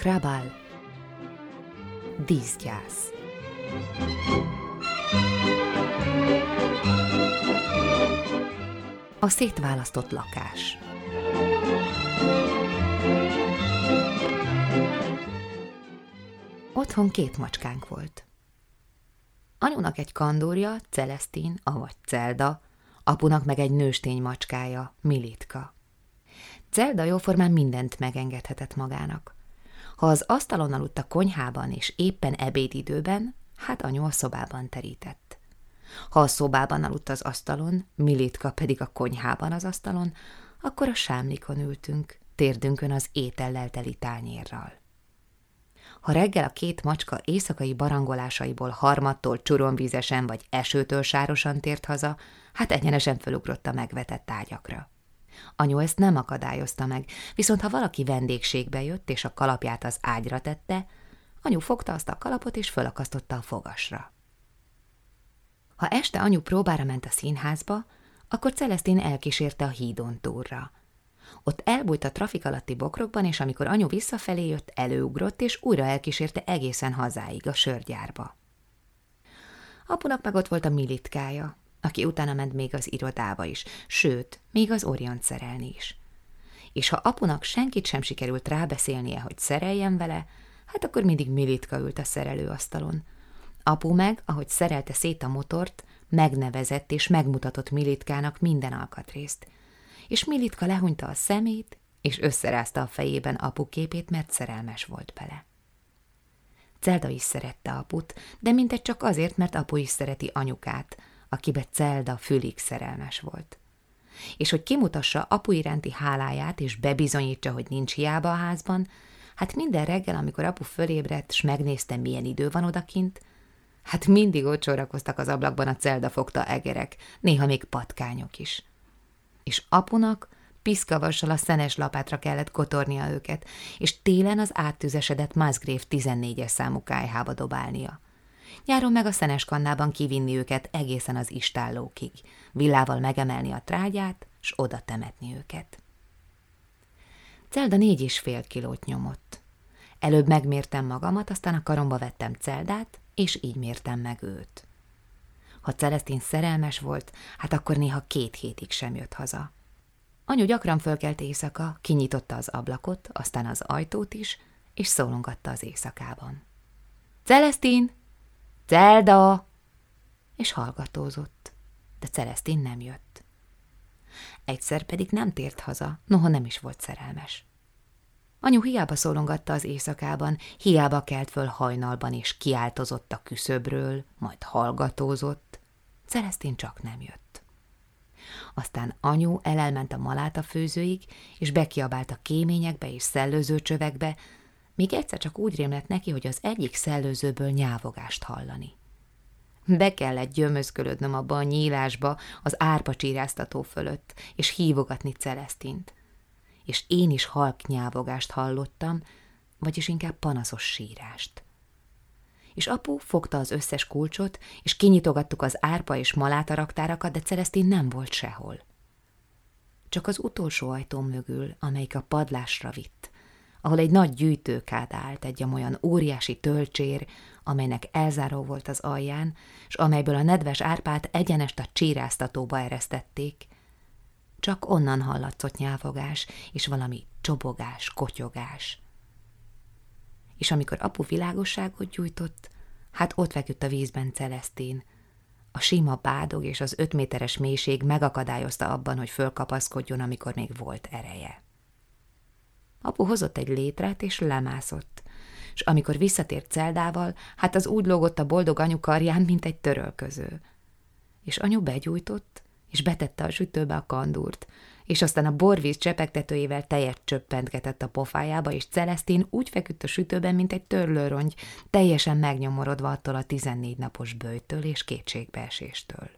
Hrabál Díszgyász A szétválasztott lakás Otthon két macskánk volt. Anyunak egy kandúrja, Celestin, avagy Celda, apunak meg egy nőstény macskája, Militka. Celda jóformán mindent megengedhetett magának. Ha az asztalon aludt a konyhában és éppen ebédidőben, hát anyu a szobában terített. Ha a szobában aludt az asztalon, Militka pedig a konyhában az asztalon, akkor a sámlikon ültünk, térdünkön az étellel teli tányérral. Ha reggel a két macska éjszakai barangolásaiból harmattól csuromvízesen vagy esőtől sárosan tért haza, hát egyenesen fölugrott a megvetett ágyakra. Anyu ezt nem akadályozta meg, viszont ha valaki vendégségbe jött és a kalapját az ágyra tette, anyu fogta azt a kalapot és fölakasztotta a fogasra. Ha este anyu próbára ment a színházba, akkor Celestin elkísérte a hídon túlra. Ott elbújt a trafik alatti bokrokban, és amikor anyu visszafelé jött, előugrott, és újra elkísérte egészen hazáig, a sörgyárba. Apunak meg ott volt a militkája, aki utána ment még az irodába is, sőt, még az Orient szerelni is. És ha apunak senkit sem sikerült rábeszélnie, hogy szereljen vele, hát akkor mindig Militka ült a szerelőasztalon. Apu meg, ahogy szerelte szét a motort, megnevezett és megmutatott Militkának minden alkatrészt. És Militka lehunyta a szemét, és összerázta a fejében apu képét, mert szerelmes volt bele. Celda is szerette aput, de mintegy csak azért, mert apu is szereti anyukát, akibe Celda fülig szerelmes volt. És hogy kimutassa apu iránti háláját, és bebizonyítsa, hogy nincs hiába a házban, hát minden reggel, amikor apu fölébredt, s megnézte, milyen idő van odakint, hát mindig ott sorakoztak az ablakban a Celda fogta egerek, néha még patkányok is. És apunak piszkavassal a szenes lapátra kellett kotornia őket, és télen az áttüzesedett Musgrave 14-es számú kájhába dobálnia nyáron meg a szenes kannában kivinni őket egészen az istállókig, villával megemelni a trágyát, s oda temetni őket. Celda négy és fél kilót nyomott. Előbb megmértem magamat, aztán a karomba vettem Celdát, és így mértem meg őt. Ha Celestin szerelmes volt, hát akkor néha két hétig sem jött haza. Anyu gyakran fölkelt éjszaka, kinyitotta az ablakot, aztán az ajtót is, és szólongatta az éjszakában. Celestin, Celda! És hallgatózott, de Celestin nem jött. Egyszer pedig nem tért haza, noha nem is volt szerelmes. Anyu hiába szólongatta az éjszakában, hiába kelt föl hajnalban, és kiáltozott a küszöbről, majd hallgatózott. Celestin csak nem jött. Aztán anyu elelment a maláta főzőig, és bekiabált a kéményekbe és szellőző csövekbe, míg egyszer csak úgy rémlett neki, hogy az egyik szellőzőből nyávogást hallani. Be kellett gyömözkölödnöm abba a nyílásba az árpa csíráztató fölött, és hívogatni Celestint. És én is halk nyávogást hallottam, vagyis inkább panaszos sírást. És apu fogta az összes kulcsot, és kinyitogattuk az árpa és maláta raktárakat, de Celestin nem volt sehol. Csak az utolsó ajtó mögül, amelyik a padlásra vitt, ahol egy nagy gyűjtőkád állt, egy olyan óriási tölcsér, amelynek elzáró volt az alján, és amelyből a nedves árpát egyenest a csíráztatóba eresztették. Csak onnan hallatszott nyávogás, és valami csobogás, kotyogás. És amikor apu világosságot gyújtott, hát ott feküdt a vízben Celesztén. A sima bádog és az öt méteres mélység megakadályozta abban, hogy fölkapaszkodjon, amikor még volt ereje. Apu hozott egy létrát, és lemászott, és amikor visszatért Celdával, hát az úgy lógott a boldog anyu karján, mint egy törölköző. És anyu begyújtott, és betette a sütőbe a kandúrt, és aztán a borvíz csepegtetőjével tejet csöppentgetett a pofájába, és Celestin úgy feküdt a sütőben, mint egy törlőrongy, teljesen megnyomorodva attól a tizennégy napos bőjtől és kétségbeeséstől.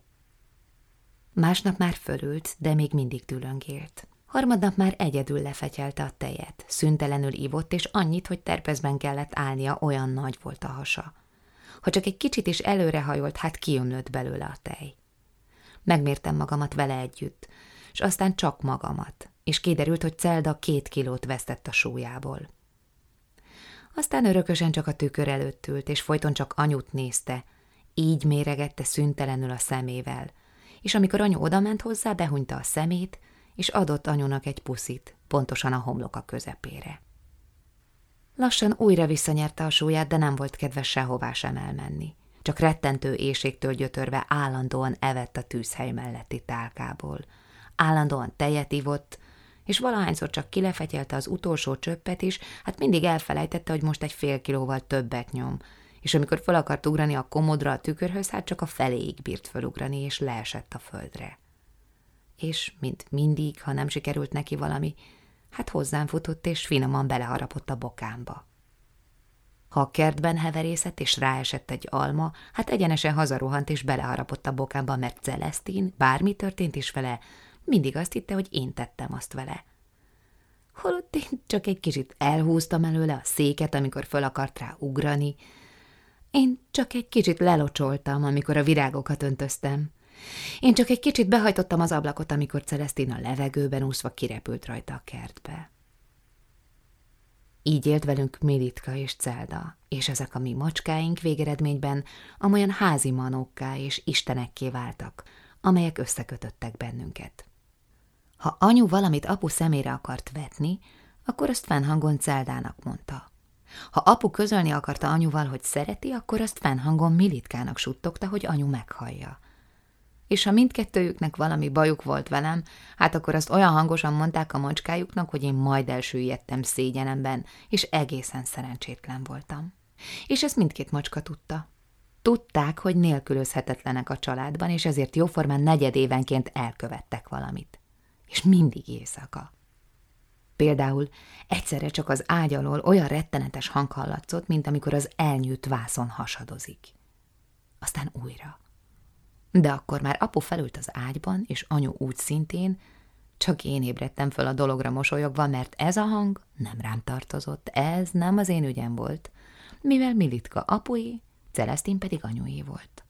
Másnap már fölült, de még mindig tülöngélt. Harmadnap már egyedül lefegyelte a tejet, szüntelenül ívott, és annyit, hogy terpezben kellett állnia, olyan nagy volt a hasa. Ha csak egy kicsit is előrehajolt, hát kiömlött belőle a tej. Megmértem magamat vele együtt, és aztán csak magamat, és kiderült, hogy Celda két kilót vesztett a súlyából. Aztán örökösen csak a tükör előtt ült, és folyton csak anyut nézte, így méregette szüntelenül a szemével, és amikor anyu odament hozzá, behunyta a szemét, és adott anyunak egy puszit, pontosan a homloka közepére. Lassan újra visszanyerte a súlyát, de nem volt kedves sehová sem elmenni. Csak rettentő éjségtől gyötörve állandóan evett a tűzhely melletti tálkából. Állandóan tejet ivott, és valahányszor csak kilefetyelte az utolsó csöppet is, hát mindig elfelejtette, hogy most egy fél kilóval többet nyom, és amikor fel akart ugrani a komodra a tükörhöz, hát csak a feléig bírt felugrani, és leesett a földre. És, mint mindig, ha nem sikerült neki valami, hát hozzám futott, és finoman beleharapott a bokámba. Ha a kertben heverészett és ráesett egy alma, hát egyenesen hazarohant és beleharapott a bokámba, mert Celestin, bármi történt is vele, mindig azt hitte, hogy én tettem azt vele. Holott én csak egy kicsit elhúztam előle a széket, amikor föl akart rá ugrani. Én csak egy kicsit lelocsoltam, amikor a virágokat öntöztem. Én csak egy kicsit behajtottam az ablakot, amikor Celestin a levegőben úszva kirepült rajta a kertbe. Így élt velünk Militka és Celda, és ezek a mi macskáink végeredményben amolyan házi manókká és istenekké váltak, amelyek összekötöttek bennünket. Ha anyu valamit apu szemére akart vetni, akkor azt fennhangon Celdának mondta. Ha apu közölni akarta anyuval, hogy szereti, akkor azt fennhangon Militkának suttogta, hogy anyu meghallja. És ha mindkettőjüknek valami bajuk volt velem, hát akkor azt olyan hangosan mondták a macskájuknak, hogy én majd elsüllyedtem szégyenemben, és egészen szerencsétlen voltam. És ezt mindkét macska tudta. Tudták, hogy nélkülözhetetlenek a családban, és ezért jóformán negyedévenként elkövettek valamit és mindig éjszaka. Például egyszerre csak az ágy alól olyan rettenetes hang hallatszott, mint amikor az elnyűt vászon hasadozik. Aztán újra. De akkor már apu felült az ágyban, és anyu úgy szintén, csak én ébredtem föl a dologra mosolyogva, mert ez a hang nem rám tartozott, ez nem az én ügyem volt, mivel Militka apué, Celestin pedig anyué volt.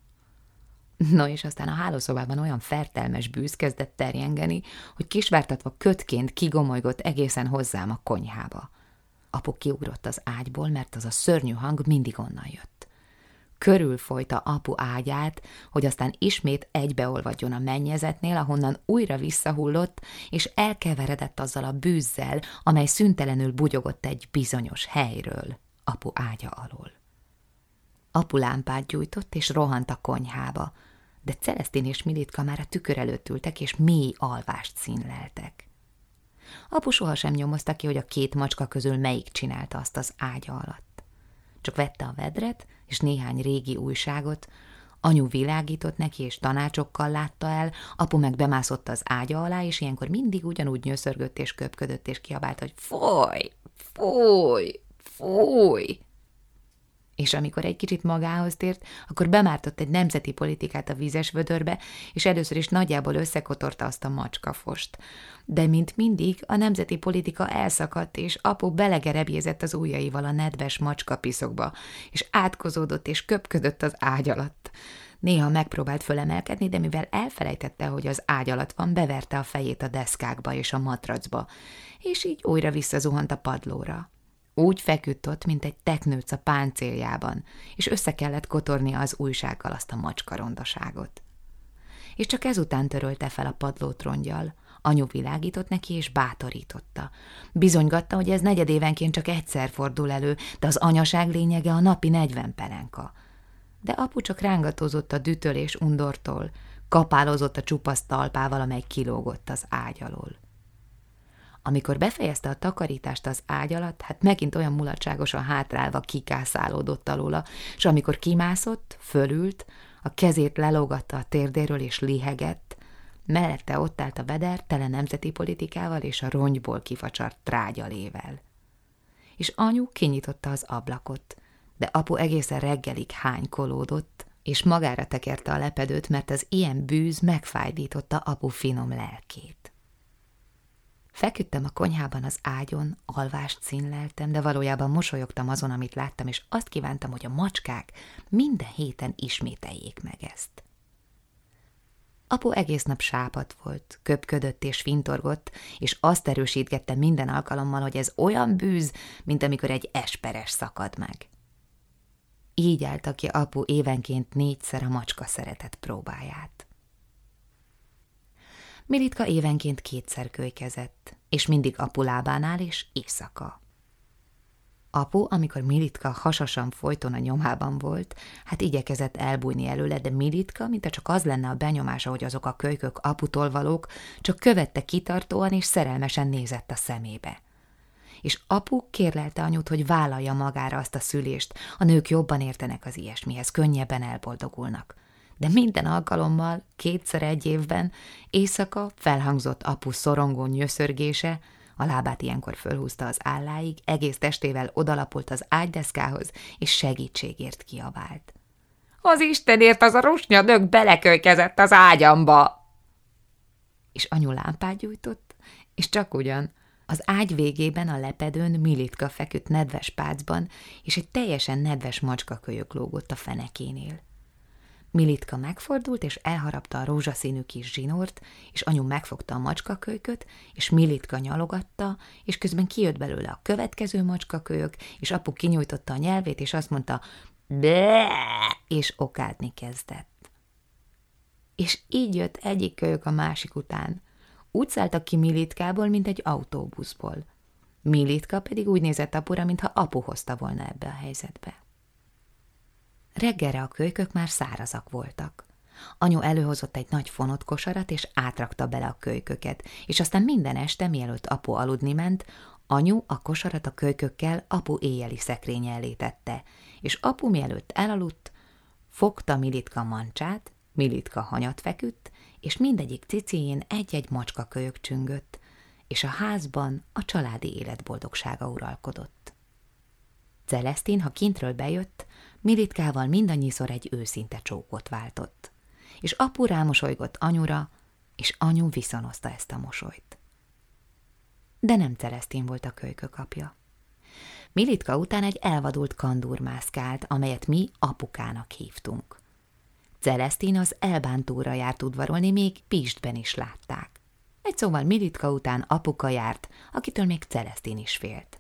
No, és aztán a hálószobában olyan fertelmes bűz kezdett terjengeni, hogy kisvártatva kötként kigomolygott egészen hozzám a konyhába. Apu kiugrott az ágyból, mert az a szörnyű hang mindig onnan jött. Körülfolyta apu ágyát, hogy aztán ismét egybeolvadjon a mennyezetnél, ahonnan újra visszahullott, és elkeveredett azzal a bűzzel, amely szüntelenül bugyogott egy bizonyos helyről, apu ágya alól. Apu lámpát gyújtott, és rohant a konyhába, de Celestin és Militka már a tükör előtt ültek, és mély alvást színleltek. Apu sohasem nyomozta ki, hogy a két macska közül melyik csinálta azt az ágya alatt. Csak vette a vedret és néhány régi újságot, anyu világított neki, és tanácsokkal látta el, apu meg bemászott az ágya alá, és ilyenkor mindig ugyanúgy nyöszörgött és köpködött, és kiabált, hogy fúj, fúj, fúj és amikor egy kicsit magához tért, akkor bemártott egy nemzeti politikát a vízes vödörbe, és először is nagyjából összekotorta azt a macskafost. De mint mindig, a nemzeti politika elszakadt, és apu belegerebjézett az ujjaival a nedves macskapiszokba, és átkozódott és köpködött az ágy alatt. Néha megpróbált fölemelkedni, de mivel elfelejtette, hogy az ágy alatt van, beverte a fejét a deszkákba és a matracba, és így újra visszazuhant a padlóra. Úgy feküdt ott, mint egy teknőc a páncéljában, és össze kellett kotorni az újsággal azt a macskarondaságot. És csak ezután törölte fel a padlót rongyal, anyu világított neki és bátorította. Bizonygatta, hogy ez negyedévenként csak egyszer fordul elő, de az anyaság lényege a napi negyven pelenka. De apu csak rángatózott a dütölés undortól, kapálozott a csupasz talpával, amely kilógott az ágy alól. Amikor befejezte a takarítást az ágy alatt, hát megint olyan mulatságosan hátrálva kikászálódott alóla, és amikor kimászott, fölült, a kezét lelógatta a térdéről és lihegett, mellette ott állt a veder tele nemzeti politikával és a rongyból kifacsart trágyalével. És anyu kinyitotta az ablakot, de apu egészen reggelig hánykolódott, és magára tekerte a lepedőt, mert az ilyen bűz megfájdította apu finom lelkét. Feküdtem a konyhában az ágyon, alvást színleltem, de valójában mosolyogtam azon, amit láttam, és azt kívántam, hogy a macskák minden héten ismételjék meg ezt. Apu egész nap sápat volt, köpködött és fintorgott, és azt erősítgette minden alkalommal, hogy ez olyan bűz, mint amikor egy esperes szakad meg. Így állta ki apu évenként négyszer a macska szeretett próbáját. Militka évenként kétszer kölykezett, és mindig apu lábánál és éjszaka. Apu, amikor Militka hasasan folyton a nyomában volt, hát igyekezett elbújni előle, de Militka, mint csak az lenne a benyomása, hogy azok a kölykök aputól valók, csak követte kitartóan és szerelmesen nézett a szemébe. És apu kérlelte anyut, hogy vállalja magára azt a szülést, a nők jobban értenek az ilyesmihez, könnyebben elboldogulnak. De minden alkalommal, kétszer egy évben, éjszaka felhangzott apu szorongó nyöszörgése, a lábát ilyenkor fölhúzta az álláig, egész testével odalapult az ágydeszkához, és segítségért kiabált. Az Istenért az a rusnya nök belekölykezett az ágyamba! És anyu lámpát gyújtott, és csak ugyan, az ágy végében a lepedőn Militka feküdt nedves pácban, és egy teljesen nedves macskakölyök lógott a fenekénél. Militka megfordult, és elharapta a rózsaszínű kis zsinort, és anyu megfogta a macskakölyköt, és Militka nyalogatta, és közben kijött belőle a következő macskakölyök, és apu kinyújtotta a nyelvét, és azt mondta, be, és okádni kezdett. És így jött egyik kölyök a másik után. Úgy szálltak ki Militkából, mint egy autóbuszból. Militka pedig úgy nézett apura, mintha apu hozta volna ebbe a helyzetbe. Reggelre a kölykök már szárazak voltak. Anyu előhozott egy nagy fonott kosarat, és átrakta bele a kölyköket, és aztán minden este, mielőtt apu aludni ment, anyu a kosarat a kölykökkel apu éjjeli szekrénye elé tette, és apu mielőtt elaludt, fogta Militka mancsát, Militka hanyat feküdt, és mindegyik cicéjén egy-egy macska kölyök csüngött, és a házban a családi élet boldogsága uralkodott. Celestin, ha kintről bejött, Militkával mindannyiszor egy őszinte csókot váltott. És apu rámosolygott anyura, és anyu viszonozta ezt a mosolyt. De nem Celestin volt a kölykök apja. Militka után egy elvadult kandúr mászkált, amelyet mi apukának hívtunk. Celestin az elbántúra járt udvarolni, még Pistben is látták. Egy szóval Militka után apuka járt, akitől még Celestin is félt.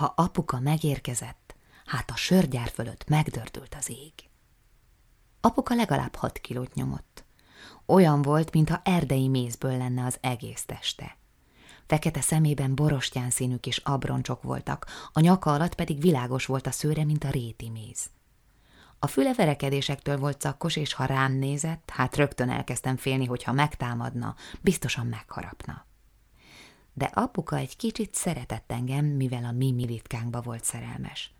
Ha apuka megérkezett, hát a sörgyár fölött megdördült az ég. Apuka legalább hat kilót nyomott. Olyan volt, mintha erdei mézből lenne az egész teste. Fekete szemében borostyán színű kis abroncsok voltak, a nyaka alatt pedig világos volt a szőre, mint a réti méz. A füle verekedésektől volt szakkos, és ha rám nézett, hát rögtön elkezdtem félni, hogy ha megtámadna, biztosan megharapna. De apuka egy kicsit szeretett engem, mivel a mi militkánkba volt szerelmes.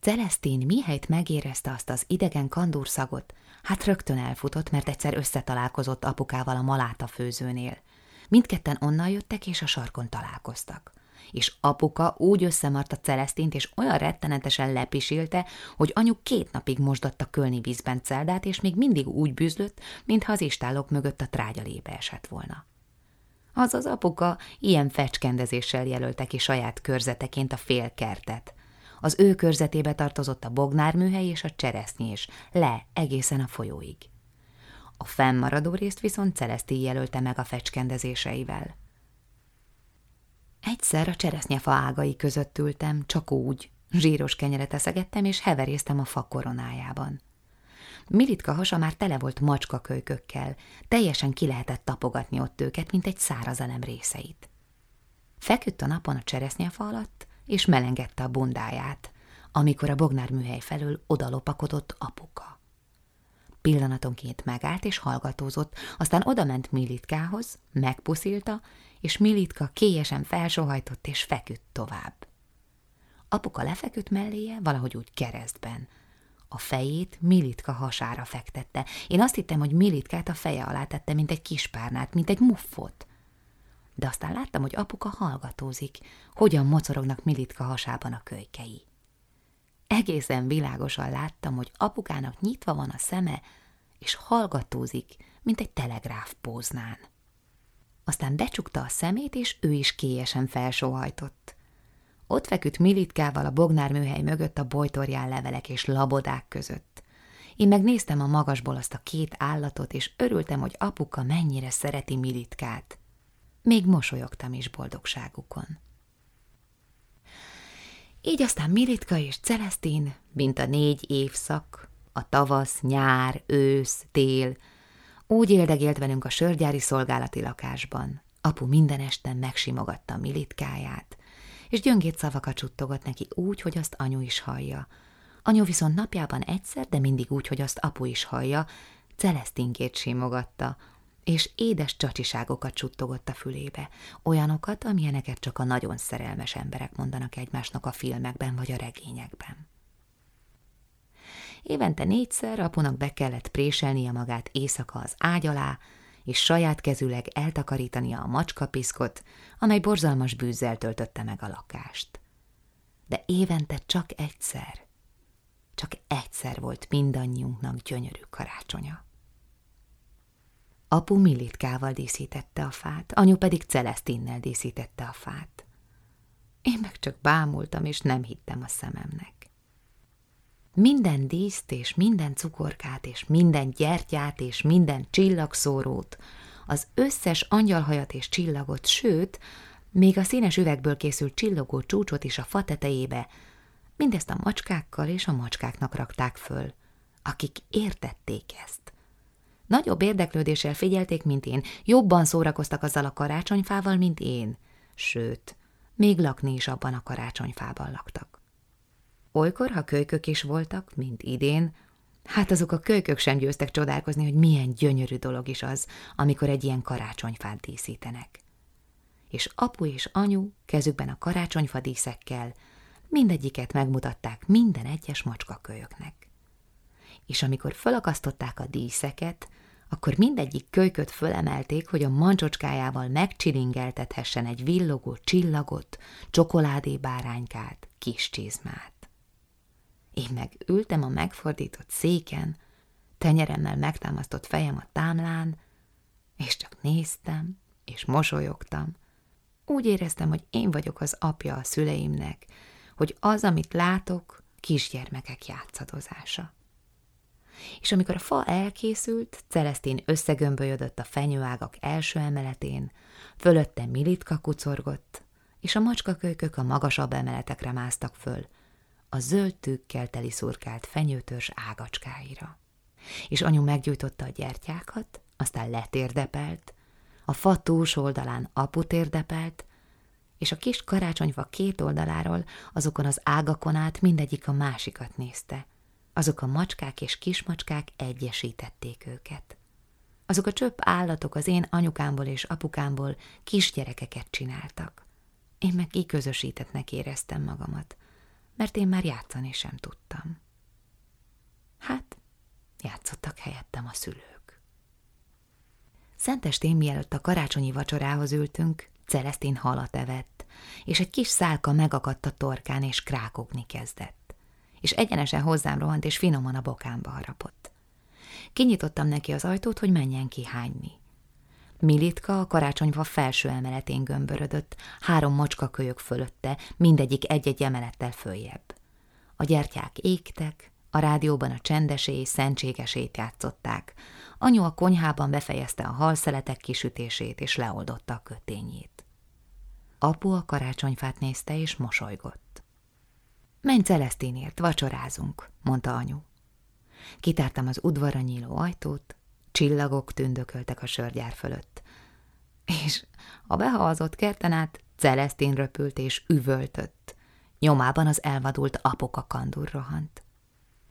Celestin mihelyt megérezte azt az idegen kandúrszagot, hát rögtön elfutott, mert egyszer összetalálkozott apukával a maláta főzőnél. Mindketten onnan jöttek, és a sarkon találkoztak. És apuka úgy összemarta Celestint, és olyan rettenetesen lepisilte, hogy anyu két napig mosdatta kölni vízben celdát, és még mindig úgy bűzlött, mintha az istálok mögött a trágyalébe esett volna. Az az apuka ilyen fecskendezéssel jelölte ki saját körzeteként a fél kertet – az ő körzetébe tartozott a bognárműhely és a cseresznyés, le egészen a folyóig. A fennmaradó részt viszont Celeszti jelölte meg a fecskendezéseivel. Egyszer a cseresznyefa ágai között ültem, csak úgy, zsíros kenyeret eszegettem, és heveréztem a fa koronájában. Militka hasa már tele volt macskakölykökkel, teljesen ki lehetett tapogatni ott őket, mint egy száraz elem részeit. Feküdt a napon a cseresznyefa alatt, és melengedte a bundáját, amikor a Bognár műhely felől odalopakodott apuka. Pillanatonként megállt és hallgatózott, aztán odament Militkához, megpuszilta, és Militka kélyesen felsohajtott és feküdt tovább. Apuka lefeküdt melléje, valahogy úgy keresztben. A fejét Militka hasára fektette. Én azt hittem, hogy Militkát a feje alá tette, mint egy kispárnát, mint egy muffot de aztán láttam, hogy apuka hallgatózik, hogyan mocorognak Militka hasában a kölykei. Egészen világosan láttam, hogy apukának nyitva van a szeme, és hallgatózik, mint egy telegráf póznán. Aztán becsukta a szemét, és ő is kélyesen felsóhajtott. Ott feküdt Militkával a Bognár műhely mögött a bojtorján levelek és labodák között, Én megnéztem a magasból azt a két állatot, és örültem, hogy apuka mennyire szereti Militkát. Még mosolyogtam is boldogságukon. Így aztán Militka és Celestin, mint a négy évszak, a tavasz, nyár, ősz, tél, úgy éldegélt velünk a sörgyári szolgálati lakásban. Apu minden este megsimogatta Militkáját, és gyöngét szavakat csuttogott neki úgy, hogy azt anyu is hallja. Anyu viszont napjában egyszer, de mindig úgy, hogy azt apu is hallja, Celestinkét simogatta, és édes csacsiságokat csuttogott a fülébe, olyanokat, amilyeneket csak a nagyon szerelmes emberek mondanak egymásnak a filmekben vagy a regényekben. Évente négyszer apunak be kellett préselnie magát éjszaka az ágy alá, és saját kezüleg eltakarítania a macskapiszkot, amely borzalmas bűzzel töltötte meg a lakást. De évente csak egyszer, csak egyszer volt mindannyiunknak gyönyörű karácsonya. Apu Militkával díszítette a fát, anyu pedig Celestinnel díszítette a fát. Én meg csak bámultam, és nem hittem a szememnek. Minden díszt és minden cukorkát és minden gyertyát és minden csillagszórót, az összes angyalhajat és csillagot, sőt, még a színes üvegből készült csillogó csúcsot is a fa tetejébe, mindezt a macskákkal és a macskáknak rakták föl, akik értették ezt. Nagyobb érdeklődéssel figyelték, mint én, jobban szórakoztak azzal a karácsonyfával, mint én, sőt, még lakni is abban a karácsonyfában laktak. Olykor, ha kölykök is voltak, mint idén, hát azok a kölykök sem győztek csodálkozni, hogy milyen gyönyörű dolog is az, amikor egy ilyen karácsonyfát díszítenek. És apu és anyu kezükben a karácsonyfa díszekkel mindegyiket megmutatták minden egyes macskakölyöknek. És amikor fölakasztották a díszeket, akkor mindegyik kölyköt fölemelték, hogy a mancsocskájával megcsilingeltethessen egy villogó csillagot, csokoládébáránykát, kis csizmát. Én meg ültem a megfordított széken, tenyeremmel megtámasztott fejem a támlán, és csak néztem, és mosolyogtam. Úgy éreztem, hogy én vagyok az apja a szüleimnek, hogy az, amit látok, kisgyermekek játszadozása. És amikor a fa elkészült, Celesztén összegömbölyödött a fenyőágak első emeletén, fölötte Militka kucorgott, és a macskakölykök a magasabb emeletekre másztak föl, a zöld tűkkel teli szurkált fenyőtörs ágacskáira. És anyu meggyújtotta a gyertyákat, aztán letérdepelt, a fa túlsó oldalán apu térdepelt, és a kis karácsonyfa két oldaláról azokon az ágakon át mindegyik a másikat nézte. Azok a macskák és kismacskák egyesítették őket. Azok a csöpp állatok az én anyukámból és apukámból kisgyerekeket csináltak. Én meg így közösítettnek éreztem magamat mert én már játszani sem tudtam. Hát, játszottak helyettem a szülők. Szentestén mielőtt a karácsonyi vacsorához ültünk, Celesztin halat evett, és egy kis szálka megakadt a torkán, és krákogni kezdett. És egyenesen hozzám rohant, és finoman a bokámba harapott. Kinyitottam neki az ajtót, hogy menjen ki hányni. Militka a karácsonyfa felső emeletén gömbörödött, három macska kölyök fölötte, mindegyik egy-egy emelettel följebb. A gyertyák égtek, a rádióban a csendesé, szentségesét játszották. Anyu a konyhában befejezte a halszeletek kisütését, és leoldotta a kötényét. Apu a karácsonyfát nézte, és mosolygott. Menj Celesztinért, vacsorázunk, mondta anyu. Kitártam az udvarra nyíló ajtót, Csillagok tündököltek a sörgyár fölött. És a behazott kerten át Celestin röpült és üvöltött. Nyomában az elvadult apoka kandur rohant.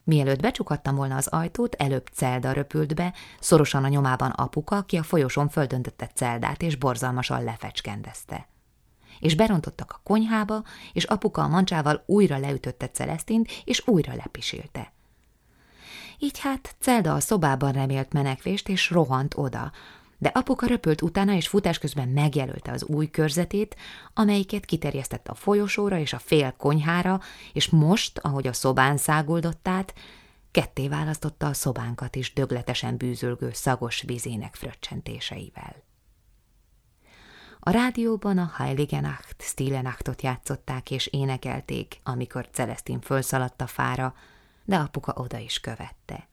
Mielőtt becsukattam volna az ajtót, előbb Celda röpült be, szorosan a nyomában apuka, aki a folyosón földöntötte Celdát, és borzalmasan lefecskendezte. És berontottak a konyhába, és apuka a mancsával újra leütötte Celestint, és újra lepisilte. Így hát Celda a szobában remélt menekvést, és rohant oda, de apuka röpült utána, és futás közben megjelölte az új körzetét, amelyiket kiterjesztett a folyosóra és a fél konyhára, és most, ahogy a szobán száguldott át, ketté választotta a szobánkat is dögletesen bűzölgő szagos vizének fröccsentéseivel. A rádióban a Heilige Nacht, Stille Nachtot játszották és énekelték, amikor Celestin fölszaladt a fára, de apuka oda is követte.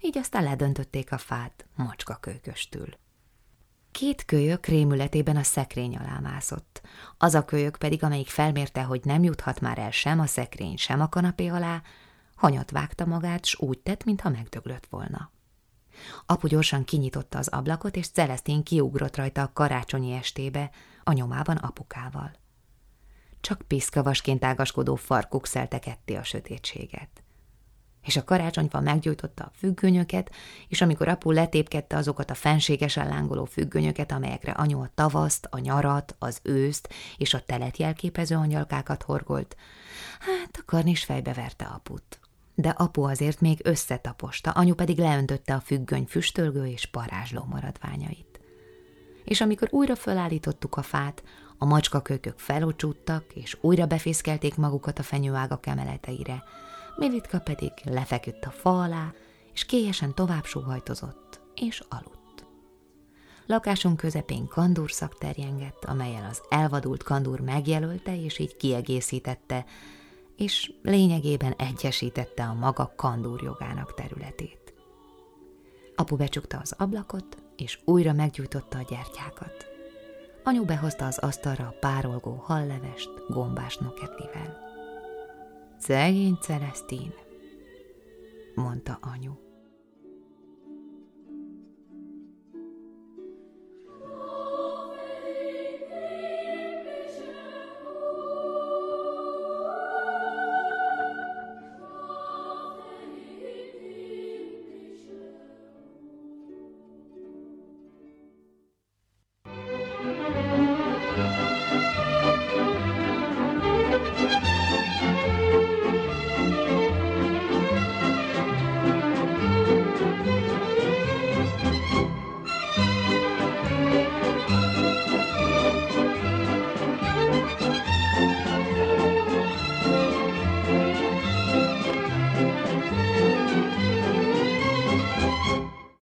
így aztán ledöntötték a fát macska kölyköstül. Két kölyök rémületében a szekrény alá mászott, az a kölyök pedig, amelyik felmérte, hogy nem juthat már el sem a szekrény, sem a kanapé alá, hanyat vágta magát, s úgy tett, mintha megdöglött volna. Apu gyorsan kinyitotta az ablakot, és Celestin kiugrott rajta a karácsonyi estébe, a nyomában apukával. Csak piszkavasként ágaskodó farkuk szelte ketté a sötétséget és a karácsonyfa meggyújtotta a függönyöket, és amikor apu letépkedte azokat a fenségesen lángoló függönyöket, amelyekre anyu a tavaszt, a nyarat, az őszt és a telet jelképező angyalkákat horgolt, hát a karnis fejbe verte aput. De apu azért még összetaposta, anyu pedig leöntötte a függöny füstölgő és parázsló maradványait. És amikor újra fölállítottuk a fát, a macskakőkök felocsúttak, és újra befészkelték magukat a fenyőágak emeleteire, Militka pedig lefeküdt a fa alá, és kélyesen tovább sóhajtozott, és aludt. Lakásunk közepén kandúrszak terjengett, amelyel az elvadult kandúr megjelölte, és így kiegészítette, és lényegében egyesítette a maga kandúrjogának területét. Apu becsukta az ablakot, és újra meggyújtotta a gyertyákat. Anyu behozta az asztalra a párolgó hallevest gombás noketlivel. Szegény Celesztin, mondta anyu.